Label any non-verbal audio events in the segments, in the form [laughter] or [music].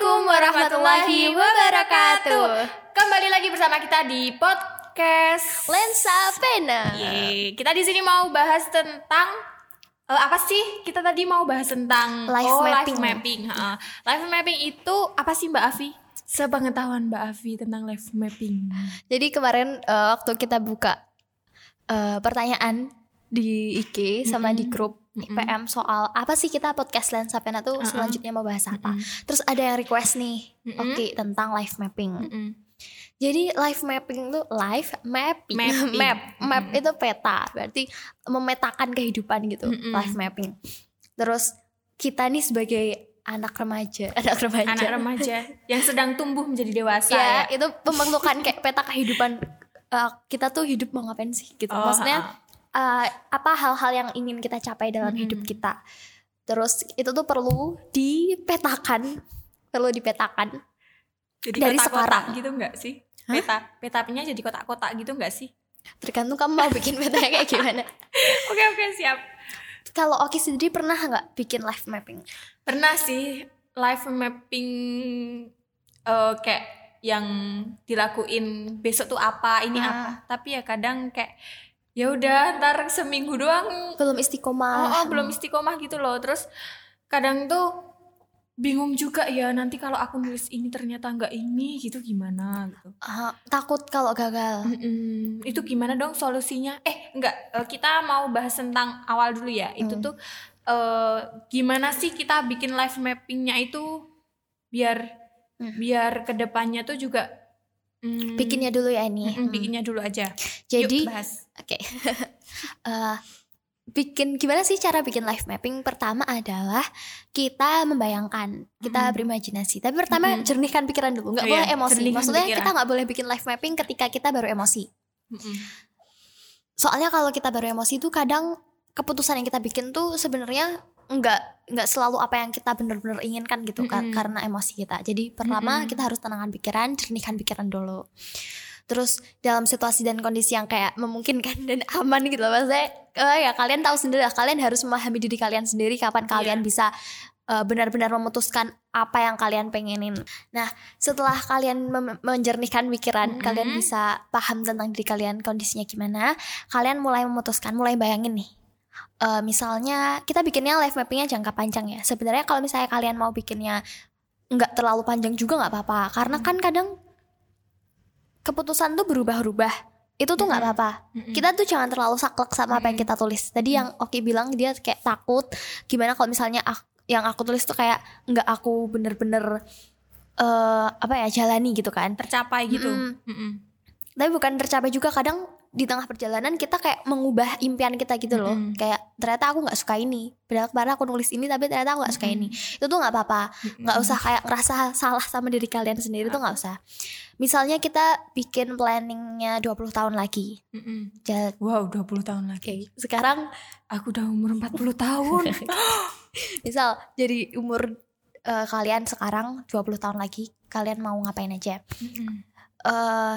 Assalamualaikum warahmatullahi wabarakatuh. Kembali lagi bersama kita di podcast Lensa Pena. Yeay, kita di sini mau bahas tentang eh, apa sih? Kita tadi mau bahas tentang Life oh, mapping. life mapping. ha. Life mapping itu apa sih Mbak Avi? Sepengetahuan Mbak Avi tentang life mapping. Jadi kemarin eh, waktu kita buka eh, pertanyaan di IG sama di Mm-mm. grup Mm-mm. PM soal apa sih kita podcast Lensa Pena tuh Uh-uh. selanjutnya mau bahas apa. Mm-mm. Terus ada yang request nih, Mm-mm. oke tentang life mapping. Mm-mm. Jadi life mapping tuh life mapping, Mapping. map, map Mm-mm. itu peta, berarti memetakan kehidupan gitu, Mm-mm. life mapping. Terus kita nih sebagai anak remaja, [laughs] anak remaja, Anak remaja yang sedang tumbuh menjadi dewasa ya, ya. itu pembentukan kayak peta kehidupan eh, kita tuh hidup mau ngapain sih gitu. Oh, Maksudnya ha-ha. Eh, apa hal-hal yang ingin kita capai dalam Mm-mm. hidup kita. Terus itu tuh perlu dipetakan, perlu dipetakan. jadi dari kotak-kotak sekarang. gitu enggak sih? Hah? Peta, petanya jadi kotak-kotak gitu enggak sih? Tergantung kamu mau bikin petanya kayak gimana. [laughs] Oke oke siap. Kalau Oki sendiri pernah nggak bikin life mapping? Pernah sih live mapping eh, kayak yang dilakuin besok tuh apa, ini Ah. apa. Tapi ya kadang kayak ya udah ntar seminggu doang. Belum Oh, istiqomah. oh, belum istiqomah gitu loh. Terus kadang tuh bingung juga ya nanti kalau aku nulis ini ternyata nggak ini gitu gimana gitu. Ah, takut kalau gagal. Mm-mm. Itu gimana dong solusinya? Eh, enggak, eh, kita mau bahas tentang awal dulu ya. Itu Hmm. tuh eh, gimana sih kita bikin life mappingnya itu biar Hmm. biar ke depannya tuh juga mm, Bikinnya dulu ya ini. Hmm. bikinnya dulu aja. Jadi, Yuk, bahas. oke. [laughs] Eh, bikin gimana sih cara bikin life mapping? Pertama adalah kita membayangkan, kita Mm-mm. berimajinasi. Tapi pertama Mm-mm. jernihkan pikiran dulu, nggak Oh iya, boleh emosi. jernihkan Maksudnya pikiran. kita nggak boleh bikin life mapping ketika kita baru emosi. Mm-mm. Soalnya kalau kita baru emosi itu kadang keputusan yang kita bikin tuh sebenarnya nggak nggak selalu apa yang kita benar-benar inginkan gitu kar- Mm-mm. karena emosi kita. Jadi pertama Mm-mm. kita harus tenangkan pikiran, jernihkan pikiran dulu. Terus dalam situasi dan kondisi yang kayak memungkinkan [laughs] dan aman gitu loh maksudnya eh, ya kalian tahu sendiri lah kalian harus memahami diri kalian sendiri kapan Iya. kalian bisa eh, benar-benar memutuskan apa yang kalian pengenin. Nah, setelah kalian menjernihkan pikiran, Mm-mm. kalian bisa paham tentang diri kalian kondisinya gimana, kalian mulai memutuskan, mulai bayangin nih. Eh, misalnya kita bikinnya life mappingnya jangka panjang ya. Sebenarnya kalau misalnya kalian mau bikinnya nggak terlalu panjang juga nggak apa-apa, karena kan kadang keputusan tuh berubah-ubah. Itu tuh nggak Mm-mm. apa-apa. Mm-mm. Kita tuh jangan terlalu saklek sama apa yang kita tulis. Tadi yang Oki bilang dia kayak takut gimana kalau misalnya ak- yang aku tulis tuh kayak nggak aku bener-bener eh apa ya jalani gitu kan. tercapai gitu. Mm-mm. Mm-mm. Tapi bukan tercapai juga kadang di tengah perjalanan kita kayak mengubah impian kita gitu loh. Mm-mm. Kayak ternyata aku nggak suka ini. Padahal kemarin aku nulis ini tapi ternyata aku nggak suka ini. Itu tuh nggak apa-apa. nggak usah kayak ngerasa salah sama diri kalian sendiri tuh nggak usah. Misalnya kita bikin planningnya 20 tahun lagi. Mm-mm. Ja- Wow, 20 tahun lagi. Sekarang Aku udah umur 40 tahun. [laughs] misal jadi umur eh, kalian sekarang 20 tahun lagi kalian mau ngapain aja Mm-mm. eh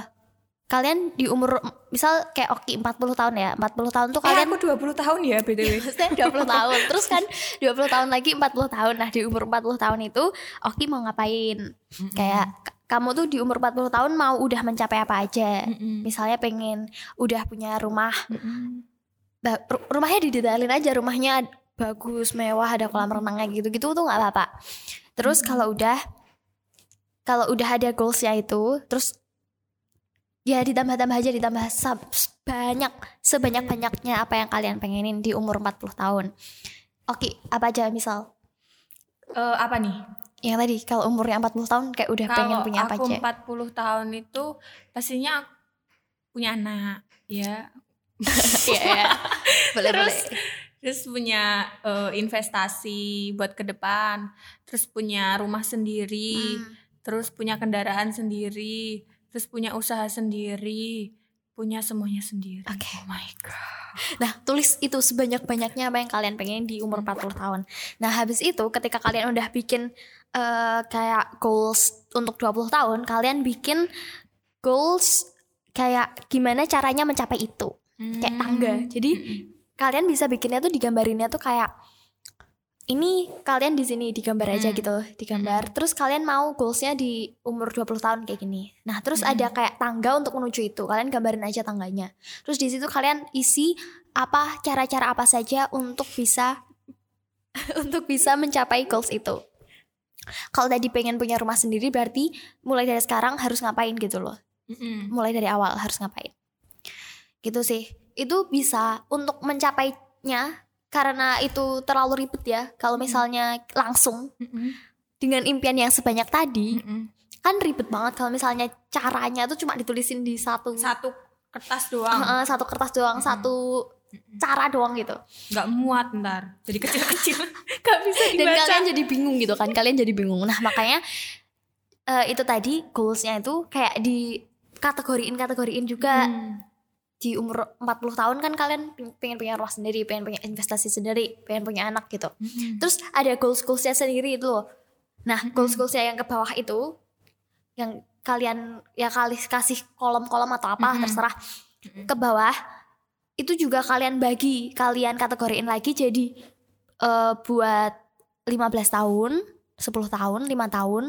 kalian di umur misal kayak Oki 40 tahun ya 40 tahun tuh Eh, kalian aku 20 tahun ya BTW. maksudnya 20 tahun. Terus kan 20 tahun lagi 40 tahun. Nah di umur 40 tahun itu Oki mau ngapain? Kayak kamu tuh di umur 40 tahun mau udah mencapai apa aja? Misalnya pengen udah punya rumah rumahnya didetailin aja rumahnya bagus mewah ada kolam renangnya gitu-gitu tuh nggak apa-apa. Terus kalau udah kalau udah ada goalsnya itu terus ya ditambah-tambah aja ditambah sab- banyak sebanyak banyaknya apa yang kalian pengenin di umur 40 tahun oke apa aja misal Eh, apa nih? yang tadi kalau umurnya 40 tahun kayak udah pengen Kalau punya apa aku aja 40 tahun itu pastinya aku punya anak, ya. [laughs] Iya, iya. boleh Terus boleh terus punya eh, investasi buat ke depan, terus punya rumah sendiri, Hmm. terus punya kendaraan sendiri, terus punya usaha sendiri, punya semuanya sendiri. Oke. Oh my god. Nah, tulis itu sebanyak-banyaknya apa yang kalian pengen di umur 40 tahun. Nah, habis itu ketika kalian udah bikin eh, kayak goals untuk 20 tahun, kalian bikin goals kayak gimana caranya mencapai itu. Kayak tangga. Jadi Mm-mm. kalian bisa bikinnya tuh digambarinnya tuh kayak ini kalian di sini digambar aja Hmm. gitu, digambar. Terus kalian mau goalsnya di umur 20 tahun kayak gini. Nah, terus Hmm. ada kayak tangga untuk menuju itu. Kalian gambarin aja tangganya. Terus di situ kalian isi apa cara-cara apa saja untuk bisa [laughs] untuk bisa mencapai goals itu. Kalau tadi pengen punya rumah sendiri berarti mulai dari sekarang harus ngapain gitu loh. Mm-mm. Mulai dari awal harus ngapain. Gitu sih. Itu bisa untuk mencapainya karena itu terlalu ribet ya. Kalau misalnya langsung Mm-mm. dengan impian yang sebanyak tadi Mm-mm. kan ribet banget kalau misalnya caranya tuh cuma ditulisin di satu satu kertas doang Heeh, satu kertas doang, Mm-mm. satu cara doang gitu. nggak muat ntar jadi kecil-kecil [laughs] nggak bisa Dan dibaca kalian jadi bingung gitu kan. Kalian jadi bingung. Nah, makanya eh, itu tadi goalsnya itu kayak di kategoriin kategoriin juga Hmm. Di umur 40 tahun kan kalian peng- pengen punya rumah sendiri, pengen punya investasi sendiri, pengen punya anak gitu. Mm-mm. Terus ada goals goalsnya sendiri itu loh. Nah, Mm-mm. goals goalsnya yang ke bawah itu yang kalian ya kali kasih kolom-kolom atau apa Mm-mm. terserah Mm-mm. ke bawah itu juga kalian bagi kalian kategoriin lagi jadi eh, buat 15 tahun 10 tahun 5 tahun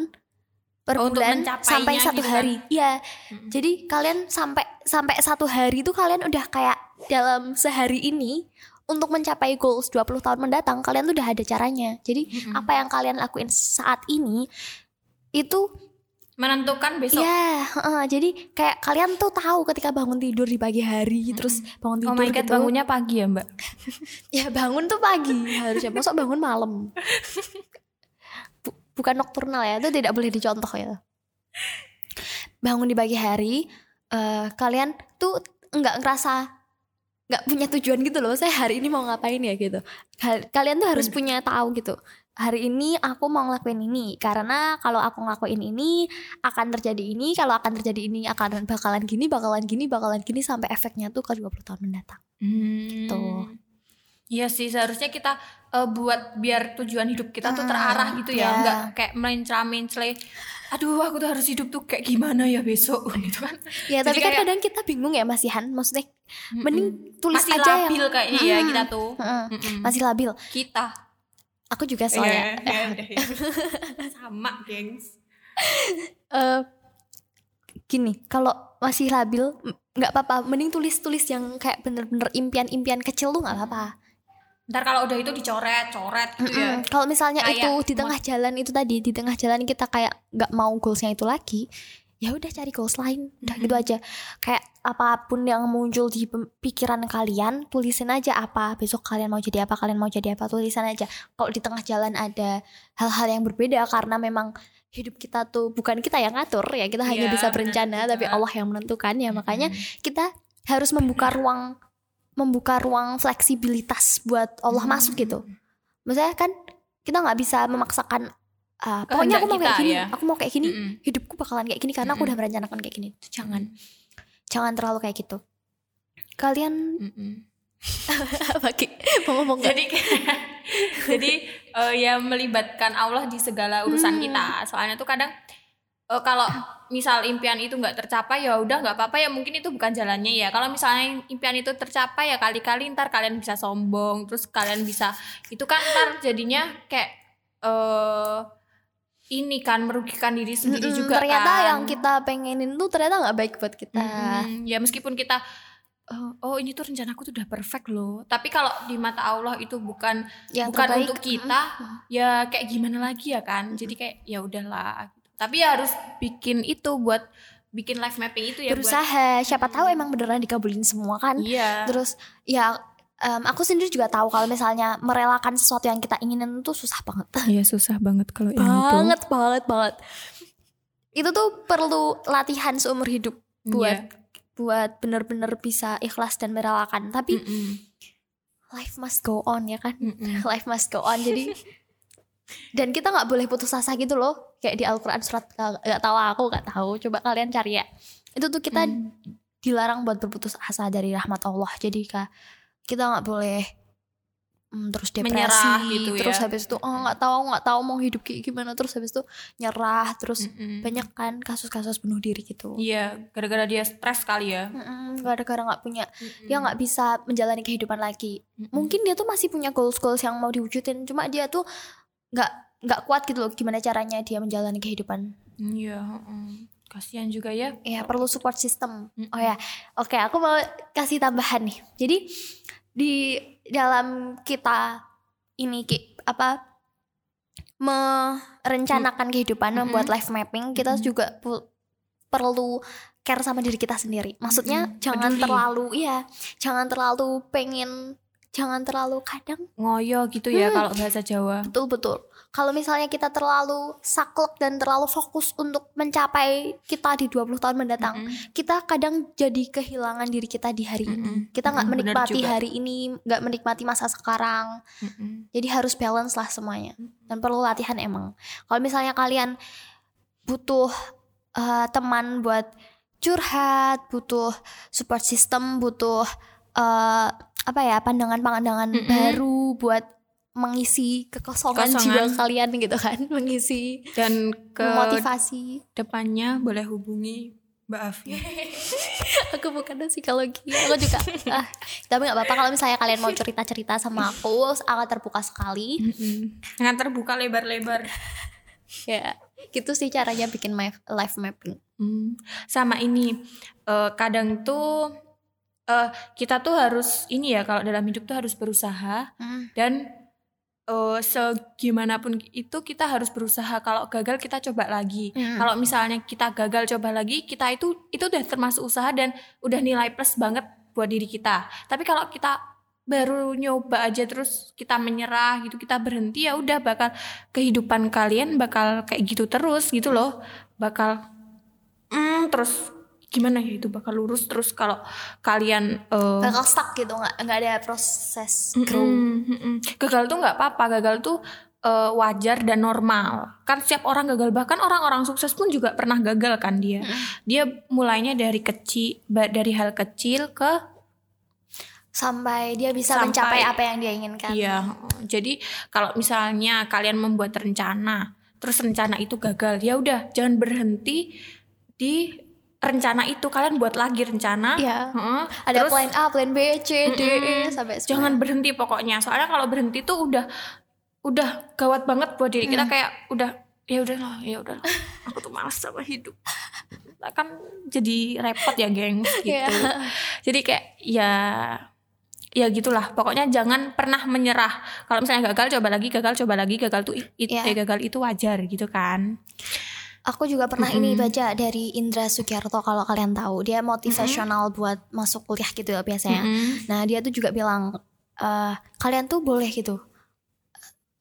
per Oh, bulan sampai satu gitu kan? hari. Iya. Mm-mm. jadi kalian sampai sampai satu hari itu kalian udah kayak dalam sehari ini untuk mencapai goals 20 tahun mendatang kalian tuh udah ada caranya. Jadi Mm-mm. apa yang kalian lakuin saat ini itu menentukan besok. Ya heeh, jadi kayak kalian tuh tahu ketika bangun tidur di pagi hari terus bangun tidur oh my god gitu. bangunnya pagi ya mbak? [laughs] Ya bangun tuh pagi harusnya. Masuk bangun malam [laughs] bukan nokturnal ya itu tidak boleh dicontoh ya. Bangun di pagi hari eh, kalian tuh nggak ngerasa nggak punya tujuan gitu loh saya hari ini mau ngapain ya? gitu. Kal- kalian tuh harus punya tahu gitu hari ini aku mau ngelakuin ini karena kalau aku ngelakuin ini akan terjadi ini kalau akan terjadi ini akan bakalan gini bakalan gini bakalan gini sampai efeknya tuh ke 20 tahun mendatang. Hmm. Tuh. Iya sih seharusnya kita eh, buat biar tujuan hidup kita tuh Hmm, terarah gitu ya, ya. nggak kayak mencela-mencele. Aduh, aku tuh harus hidup tuh kayak gimana ya besok [laughs] gitu kan. Ya Jadi tapi kan kayak- kadang kita bingung ya Mas Ihan Maksudnya Mm-mm. mending tulis masih aja labil yang kayaknya ya Hmm. kita tuh. Heeh, Mm-mm. Masih labil kita. Aku juga soalnya Iya, iya, udah, ya. [laughs] Sama, gengs. eh, Gini Kalau masih labil nggak apa-apa Mending tulis-tulis yang kayak bener-bener impian-impian kecil tuh nggak apa-apa Ntar kalau udah itu dicoret, coret gitu ya. Mm-mm. Kalau misalnya Kayak itu di tengah jalan itu tadi Di tengah jalan kita kayak nggak mau goalsnya itu lagi ya udah cari goals lain udah gitu aja kayak apa pun yang muncul di pikiran kalian tulisin aja apa besok kalian mau jadi apa kalian mau jadi apa tulisan aja kalau di tengah jalan ada hal-hal yang berbeda karena memang hidup kita tuh bukan kita yang ngatur ya kita hanya Iya, bisa berencana juga. tapi Allah yang menentukan ya makanya Mm-mm. kita harus membuka ruang membuka ruang fleksibilitas buat Allah Hmm. masuk gitu maksudnya kan kita nggak bisa memaksakan ah, pokoknya aku mau kayak gini ya. aku mau kayak gini Mm-mm. hidupku bakalan kayak gini karena aku Mm-mm. udah merencanakan kayak gini Tuh, jangan jangan terlalu kayak gitu kalian [laughs] apa Ki? mau ngomong jadi jadi eh, ya melibatkan Allah di segala urusan Hmm. kita soalnya tuh kadang eh, kalau misal impian itu nggak tercapai ya udah nggak apa-apa ya mungkin itu bukan jalannya ya kalau misalnya impian itu tercapai ya kali-kali ntar kalian bisa sombong terus kalian bisa itu kan ntar jadinya kayak eh ini kan merugikan diri sendiri Mm-mm, juga ternyata kan. yang kita pengenin tuh ternyata nggak baik buat kita Mm-mm. ya meskipun kita eh, oh ini tuh rencanaku tuh udah perfect loh tapi kalau di mata Allah itu bukan yang bukan terbaik untuk kita ya kayak gimana lagi ya kan jadi kayak ya udahlah. Tapi ya harus bikin itu buat bikin life mapping itu ya buat berusaha. Siapa tahu emang beneran dikabulin semua kan? Iya. Terus ya em, aku sendiri juga tahu kalau misalnya merelakan sesuatu yang kita inginin tuh susah banget. [laughs] Iya susah banget kalau banget banget banget. Itu tuh perlu latihan seumur hidup buat Iya. buat bener-bener bisa ikhlas dan merelakan. Tapi Mm-mm. life must go on ya kan? Mm-mm. [laughs] life must go on. Jadi [laughs] dan kita nggak boleh putus asa gitu loh kayak di Al-Quran surat nggak tahu aku nggak tahu coba kalian cari ya itu tuh kita Hmm. dilarang buat berputus asa dari rahmat Allah jadi kak kita nggak boleh mm, terus depresi Menyerah gitu ya. terus habis itu oh nggak tahu nggak tahu mau hidup kayak gimana terus habis itu nyerah terus Mm-mm. banyak kan kasus-kasus bunuh diri gitu Iya, gara-gara dia stres kali ya. Mm-mm, gara-gara nggak punya Mm-mm. dia nggak bisa menjalani kehidupan lagi Mm-mm. mungkin dia tuh masih punya goals goals yang mau diwujudin cuma dia tuh nggak nggak kuat gitu loh gimana caranya dia menjalani kehidupan Iya, heeh. kasihan juga ya. ya perlu support system oh ya oke aku mau kasih tambahan nih jadi di dalam kita ini Ki, apa merencanakan kehidupan Mm-mm. membuat life mapping kita Mm-mm. juga pu- perlu care sama diri kita sendiri maksudnya Mm-mm. jangan Peduli. terlalu iya jangan terlalu pengen jangan terlalu kadang Ngoyo gitu ya Hmm. kalau bahasa Jawa. betul betul kalau misalnya kita terlalu saklek dan terlalu fokus untuk mencapai kita di 20 tahun mendatang Mm-mm. kita kadang jadi kehilangan diri kita di hari ini Mm-mm. kita nggak Mm-mm, benar menikmati hari ini nggak menikmati masa sekarang Mm-mm. jadi harus balance lah semuanya dan perlu latihan emang kalau misalnya kalian butuh eh, teman buat curhat butuh support system butuh eh, apa ya pandangan-pandangan Mm-mm. baru buat mengisi kekosongan jiwa kalian gitu kan [laughs] mengisi Dan ke motivasi depannya boleh hubungi Mbak Afi. [laughs] aku bukan psikologi aku juga [laughs] ah, tapi nggak apa-apa kalau misalnya kalian mau cerita-cerita sama aku aku terbuka sekali Mm-mm. Jangan terbuka lebar-lebar. ya gitu sih caranya bikin my life mapping Hmm, Sama ini eh, kadang tuh eh, kita tuh harus ini ya kalau dalam hidup tuh harus berusaha. Dan eh, segimanapun itu kita harus berusaha. Kalau gagal kita coba lagi. Hmm. kalau misalnya kita gagal coba lagi kita itu itu udah termasuk usaha dan udah nilai plus banget buat diri kita. Tapi kalau kita baru nyoba aja terus kita menyerah gitu kita berhenti ya udah bakal kehidupan kalian bakal kayak gitu terus gitu loh. Bakal mm, terus gimana ya itu bakal lurus terus kalau kalian eh, bakal stuck gitu nggak nggak ada proses grow Mm-mm, mm-mm. Gagal tuh nggak apa-apa, gagal tuh eh, wajar dan normal. Kan setiap orang gagal, bahkan orang-orang sukses pun juga pernah gagal kan dia. Dia mulainya dari kecil, dari hal kecil ke sampai dia bisa Sampai- mencapai apa yang dia inginkan iya. Jadi kalau misalnya kalian membuat rencana, terus rencana itu gagal, ya udah jangan berhenti di rencana itu. Kalian buat lagi rencana. Iya. Heeh. ada Terus- plan A plan B C D E Mm-mm. sampai Z. jangan berhenti pokoknya soalnya kalau berhenti tuh udah udah gawat banget buat diri kita kayak udah ya udah lah ya udah lah. aku tuh malas sama hidup kan jadi repot ya geng [laughs] gitu Iya. jadi kayak ya ya gitulah pokoknya jangan pernah menyerah kalau misalnya gagal coba lagi gagal coba lagi gagal tuh it, Iya. eh, gagal itu wajar gitu kan Aku juga pernah ini Mm-mm. baca dari Indra Sugiarto kalau kalian tahu dia motivasional buat masuk kuliah gitu ya biasanya. Mm-mm. Nah dia tuh juga bilang eh kalian tuh boleh gitu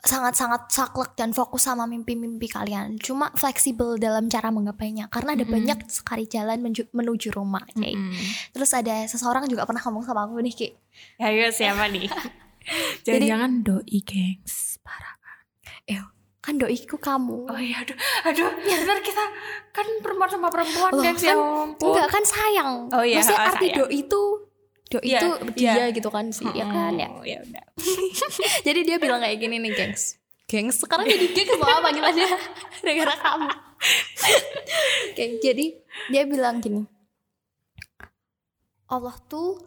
sangat-sangat saklek dan fokus sama mimpi-mimpi kalian. Cuma fleksibel dalam cara menggapainya karena ada Mm-mm. banyak sekali jalan menuju, menuju rumah. Kayak. Mm-mm. Terus ada seseorang juga pernah ngomong sama aku nih Ki. ayo siapa nih [laughs] jangan-jangan doi gengs parah Kan doiku kamu. Oh iya, aduh, aduh, benar kita kan perempuan sama perempuan Loh, ya kan ampun. Enggak kan sayang. Oh iya, Maksudnya oh, arti sayang. doi itu doi Iya, itu dia iya. gitu kan sih, ya kan ya. Ya udah. [laughs] Jadi dia bilang kayak gini nih, gengs. Gengs, sekarang jadi gengs mau panggilannya? Gara-gara kamu. [laughs] Oke, jadi dia bilang gini. Allah tuh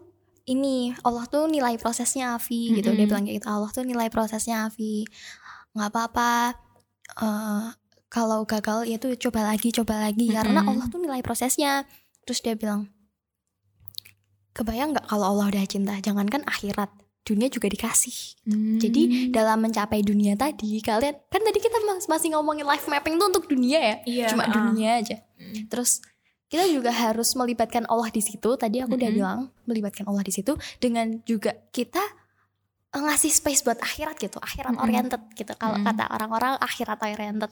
ini, Allah tuh nilai prosesnya Avi gitu. Dia bilang kayak gitu. Allah tuh nilai prosesnya Avi. nggak apa-apa. Eh, kalau gagal ya tuh coba lagi, coba lagi karena Mm-mm. Allah tuh nilai prosesnya. Terus dia bilang, kebayang nggak kalau Allah udah cinta? Jangankan akhirat, dunia juga dikasih. Hmm. Jadi dalam mencapai dunia tadi kalian kan tadi kita mas- masih ngomongin life mapping tuh untuk dunia ya, Iya, cuma ah. dunia aja. Mm. Terus kita juga harus melibatkan Allah di situ. Tadi aku udah Mm-mm. bilang melibatkan Allah di situ dengan juga kita ngasih space buat akhirat gitu, akhirat Mm-mm. oriented gitu. Kalau Mm-mm. kata orang-orang akhirat oriented.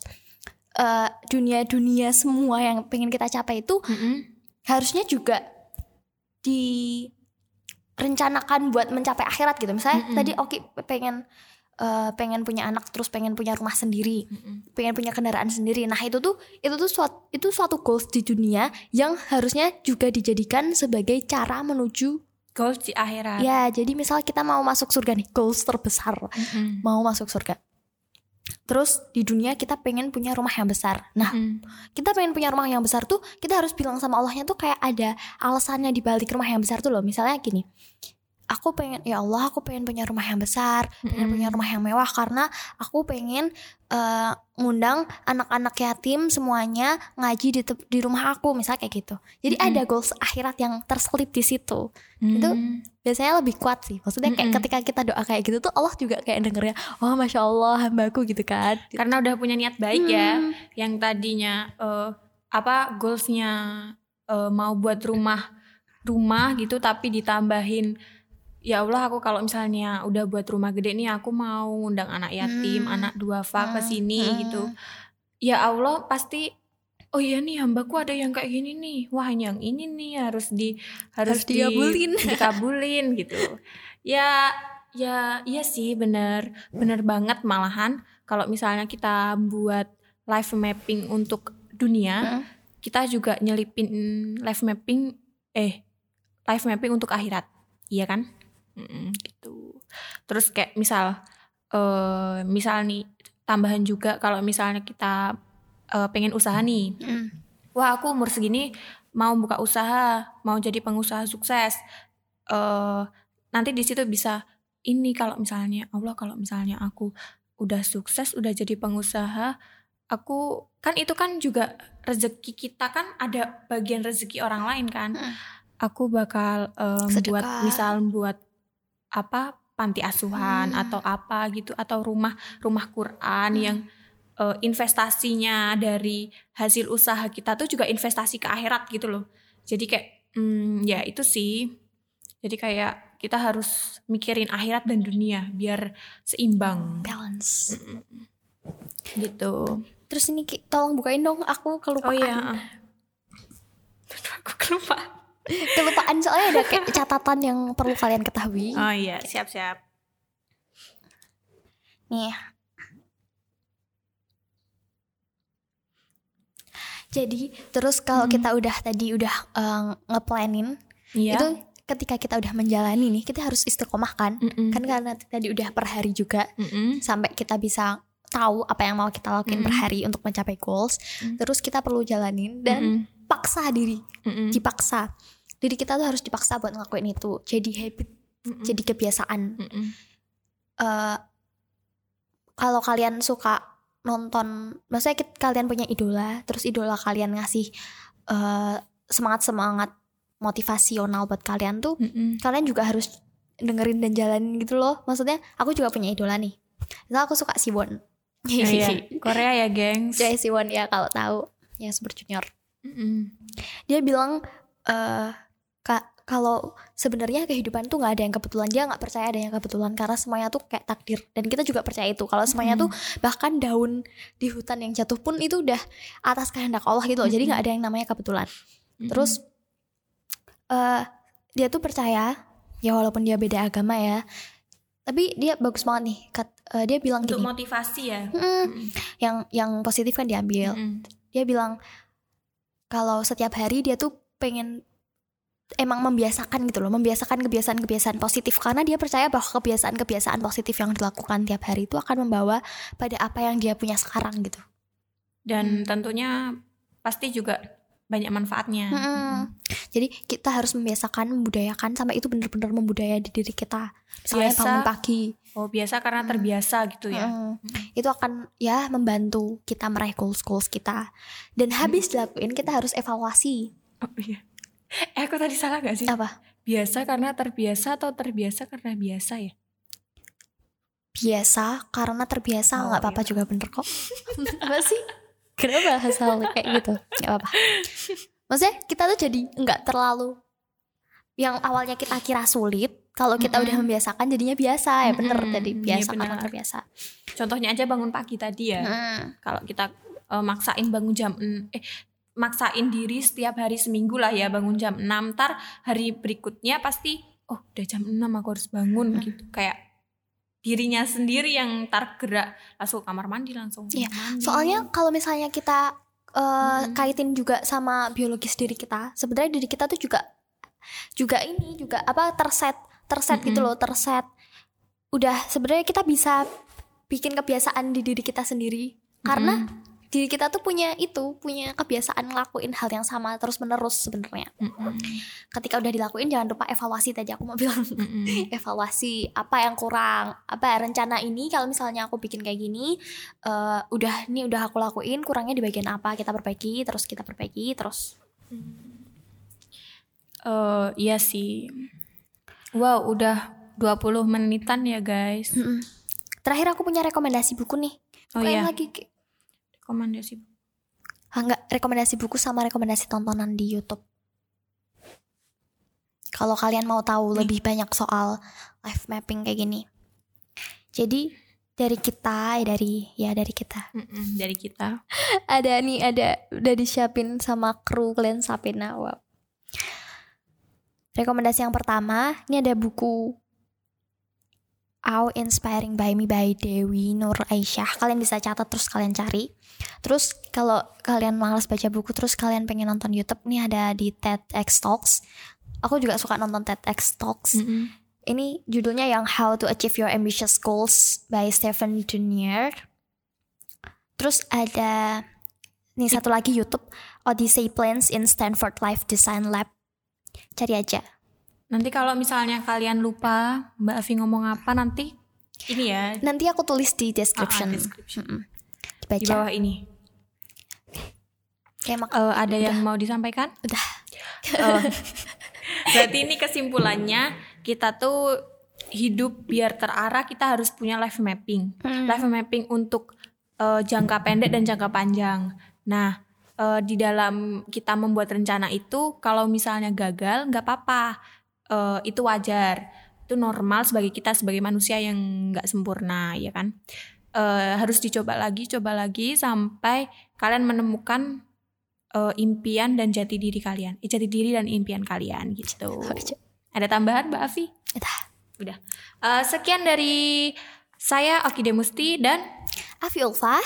Eh, dunia-dunia semua yang pengen kita capai itu Mm-mm. harusnya juga direncanakan buat mencapai akhirat gitu. Misalnya Mm-mm. tadi Oki pengen eh, pengen punya anak terus pengen punya rumah sendiri, Mm-mm. pengen punya kendaraan sendiri. Nah, itu tuh itu tuh suatu itu suatu goals di dunia yang harusnya juga dijadikan sebagai cara menuju goals di akhirat. Ya, jadi misal kita mau masuk surga nih, goals terbesar, Mm-mm. mau masuk surga. Terus di dunia kita pengen punya rumah yang besar. Nah, Mm. kita pengen punya rumah yang besar tuh, kita harus bilang sama Allahnya tuh kayak ada alasannya di balik rumah yang besar tuh loh. Misalnya gini, aku pengen ya Allah, aku pengen punya rumah yang besar, pengen Mm-mm. punya rumah yang mewah karena aku pengen eh, ngundang anak-anak yatim semuanya ngaji di te- di rumah aku, misalnya kayak gitu. Jadi Mm-mm. ada goals akhirat yang terselip di situ. itu Mm. biasanya lebih kuat sih maksudnya kayak Mm-mm. ketika kita doa kayak gitu tuh Allah juga kayak dengernya oh masya Allah hambaku gitu kan karena udah punya niat baik ya. Hmm. Yang tadinya eh, apa goalsnya eh, mau buat rumah rumah gitu tapi ditambahin ya Allah aku kalau misalnya udah buat rumah gede nih aku mau ngundang anak yatim, Hmm. anak duafa ke Hmm. sini Hmm. gitu. Ya Allah pasti oh iya nih hambaku ada yang kayak gini nih. Wah, yang ini nih harus di Harus harus, di- dikabulin. dikabulin gitu. Ya ya iya sih bener bener banget malahan kalau misalnya kita buat life mapping untuk dunia, Hmm. kita juga nyelipin life mapping eh life mapping untuk akhirat. Iya kan? Mm-mm, gitu. Terus kayak misal eh misal nih tambahan juga kalau misalnya kita eh, pengen usaha nih. Hmm. Wah, aku umur segini mau buka usaha, mau jadi pengusaha sukses. eh nanti di situ bisa ini kalau misalnya Allah kalau misalnya aku udah sukses, udah jadi pengusaha, aku kan itu kan juga rezeki kita kan ada bagian rezeki orang lain kan. Mm. Aku bakal em, buat misal buat apa panti asuhan Hmm. atau apa gitu atau rumah rumah Quran Hmm. yang eh, investasinya dari hasil usaha kita tuh juga investasi ke akhirat gitu loh. Jadi kayak hmm, ya itu sih. Jadi kayak kita harus mikirin akhirat dan dunia biar seimbang balance gitu. terus ini tolong bukain dong aku Oh kelupaan iya. [laughs] Aku kelupaan. Kelupaan soalnya ada kayak catatan yang perlu kalian ketahui Oh iya, siap-siap. nih jadi terus kalau Hmm. kita udah tadi udah eh, ngeplanin Iya. itu ketika kita udah menjalani nih kita harus istiqomah kan Mm-mm. kan karena tadi udah per hari juga Mm-mm. sampai kita bisa tahu apa yang mau kita lakuin per Mm. hari untuk mencapai goals Mm. terus kita perlu jalanin dan Mm-mm. Paksa diri Mm-mm. dipaksa diri kita tuh harus dipaksa buat ngelakuin itu jadi habit Mm-mm. jadi kebiasaan Mm-mm. Eh, kalau kalian suka nonton maksudnya kit- kalian punya idola terus idola kalian ngasih semangat semangat motivasional buat kalian tuh Mm-mm. kalian juga harus dengerin dan jalanin gitu loh maksudnya aku juga punya idola nih misal aku suka Siwon Oh iya, [laughs] Korea ya, gengs. Jae Siwon ya kalau tahu ya Super Junior Mm-mm. dia bilang kak kalau sebenarnya kehidupan tuh nggak ada yang kebetulan. Dia nggak percaya ada yang kebetulan karena semuanya tuh kayak takdir. Dan kita juga percaya itu. Kalau semuanya tuh bahkan daun di hutan yang jatuh pun itu udah atas kehendak Allah gitu loh. Jadi nggak ada yang namanya kebetulan. Mm-mm. terus eh dia tuh percaya ya walaupun dia beda agama ya tapi dia bagus banget nih. Kat, eh, dia bilang untuk gini. motivasi ya. "Mm, Mm-mm. yang yang positif kan diambil. Mm-mm. dia bilang kalau setiap hari dia tuh pengen emang membiasakan gitu loh membiasakan kebiasaan-kebiasaan positif. Karena dia percaya bahwa kebiasaan-kebiasaan positif yang dilakukan tiap hari itu akan membawa pada apa yang dia punya sekarang gitu. Dan tentunya pasti juga banyak manfaatnya. Mm-mm. jadi kita harus membiasakan membudayakan sampai itu benar-benar membudaya di diri kita misalnya Biasa. bangun pagi Oh, biasa karena Mm. terbiasa gitu ya. Mm. itu akan ya membantu kita meraih goals goals kita dan habis dilakuin kita harus evaluasi Oh iya. [laughs] Eh, aku tadi salah gak sih? apa Biasa karena terbiasa atau terbiasa karena biasa ya? biasa karena terbiasa Oh, nggak apa-apa iya. juga bener kok [laughs] apa sih kenapa hal kayak gitu nggak apa-apa maksudnya kita tuh jadi nggak terlalu yang awalnya kita kira sulit kalau kita udah Mm-mm. membiasakan jadinya biasa ya bener Mm-mm, jadi iya biasa karena benar. terbiasa Contohnya aja bangun pagi tadi ya. Mm. Kalau kita eh, maksain bangun jam eh maksain diri setiap hari seminggu lah ya bangun jam 6 ntar hari berikutnya pasti oh udah jam 6 aku harus bangun Hmm. gitu kayak dirinya sendiri yang tergerak langsung ke kamar mandi langsung Iya, mandi. soalnya kalau misalnya kita uh, Mm-mm. kaitin juga sama biologis diri kita sebenarnya diri kita tuh juga juga ini juga apa terset terset gitu Mm-mm. loh terset udah sebenarnya kita bisa bikin kebiasaan di diri kita sendiri karena diri kita tuh punya itu punya kebiasaan ngelakuin hal yang sama terus menerus sebenarnya Mm-mm. ketika udah dilakuin jangan lupa evaluasi tadi aku mau bilang Mm-mm. [laughs] evaluasi apa yang kurang apa rencana ini kalau misalnya aku bikin kayak gini eh, udah nih udah aku lakuin kurangnya di bagian apa kita perbaiki terus kita perbaiki terus Eh, iya sih. Wow, udah 20 menitan ya guys. Mm-mm. terakhir aku punya rekomendasi buku nih Oh iya, lagi? Rekomendasi. Ah, enggak rekomendasi buku sama rekomendasi tontonan di YouTube kalau kalian mau tahu Nih. lebih banyak soal life mapping kayak gini jadi dari kita eh, dari ya dari kita Mm-mm, dari kita. [laughs] ada nih ada udah disiapin sama kru Glenn Sapina wow. rekomendasi yang pertama ini ada buku How Inspiring by Me by Dewi Nur Aisyah kalian bisa catat terus kalian cari terus kalau kalian malas baca buku terus kalian pengen nonton YouTube nih ada di TEDx Talks aku juga suka nonton TEDx Talks Mm-mm. ini judulnya yang How to Achieve Your Ambitious Goals by Stephen Junior. Terus ada nih satu lagi YouTube Odyssey Plans in Stanford Life Design Lab. Cari aja. Nanti kalau misalnya kalian lupa Mbak Avi ngomong apa nanti ini ya Nanti aku tulis di ah, ah, description. description. Di bawah ini. Kayak Eh, ada yang mau disampaikan? Udah. Oh. [laughs] Berarti ini kesimpulannya kita tuh hidup biar terarah kita harus punya life mapping. Mm. Life mapping untuk eh, jangka pendek dan jangka panjang. Nah, eh, di dalam kita membuat rencana itu kalau misalnya gagal nggak apa-apa. Eh, itu wajar. Itu normal sebagai kita sebagai manusia yang nggak sempurna, ya kan? Eh, harus dicoba lagi, coba lagi sampai kalian menemukan eh, impian dan jati diri kalian. Eh, jati diri dan impian kalian gitu. Ada tambahan Mbak Avi? Udah. Udah. Eh, sekian dari saya Oki Demusti dan Afi Ulfa,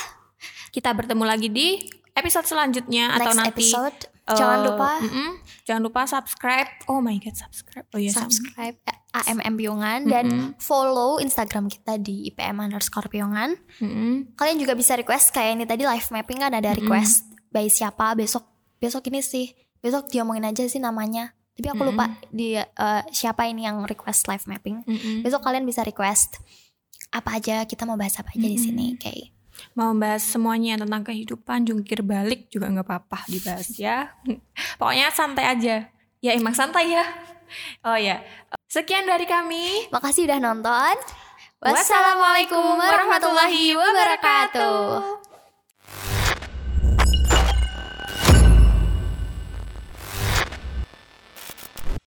kita bertemu lagi di episode selanjutnya atau next nanti episode. Eh, Jangan lupa mm-mm, jangan lupa subscribe. Oh my god, subscribe. Oh iya, subscribe. subscribe AMM Piongan dan Mm-mm. follow Instagram kita di IPM underscore Piongan. Mm-mm. kalian juga bisa request kayak ini tadi live mapping kan ada request by siapa besok besok ini sih besok diomongin aja sih namanya tapi aku lupa di eh, siapa ini yang request live mapping Mm-mm. besok kalian bisa request apa aja kita mau bahas apa aja di Mm-mm. sini kayak Mau bahas semuanya tentang kehidupan, jungkir balik juga nggak apa-apa dibahas ya. [laughs] Pokoknya santai aja. Ya emang santai ya. Oh ya. Sekian dari kami. makasih udah nonton Wassalamualaikum warahmatullahi wabarakatuh.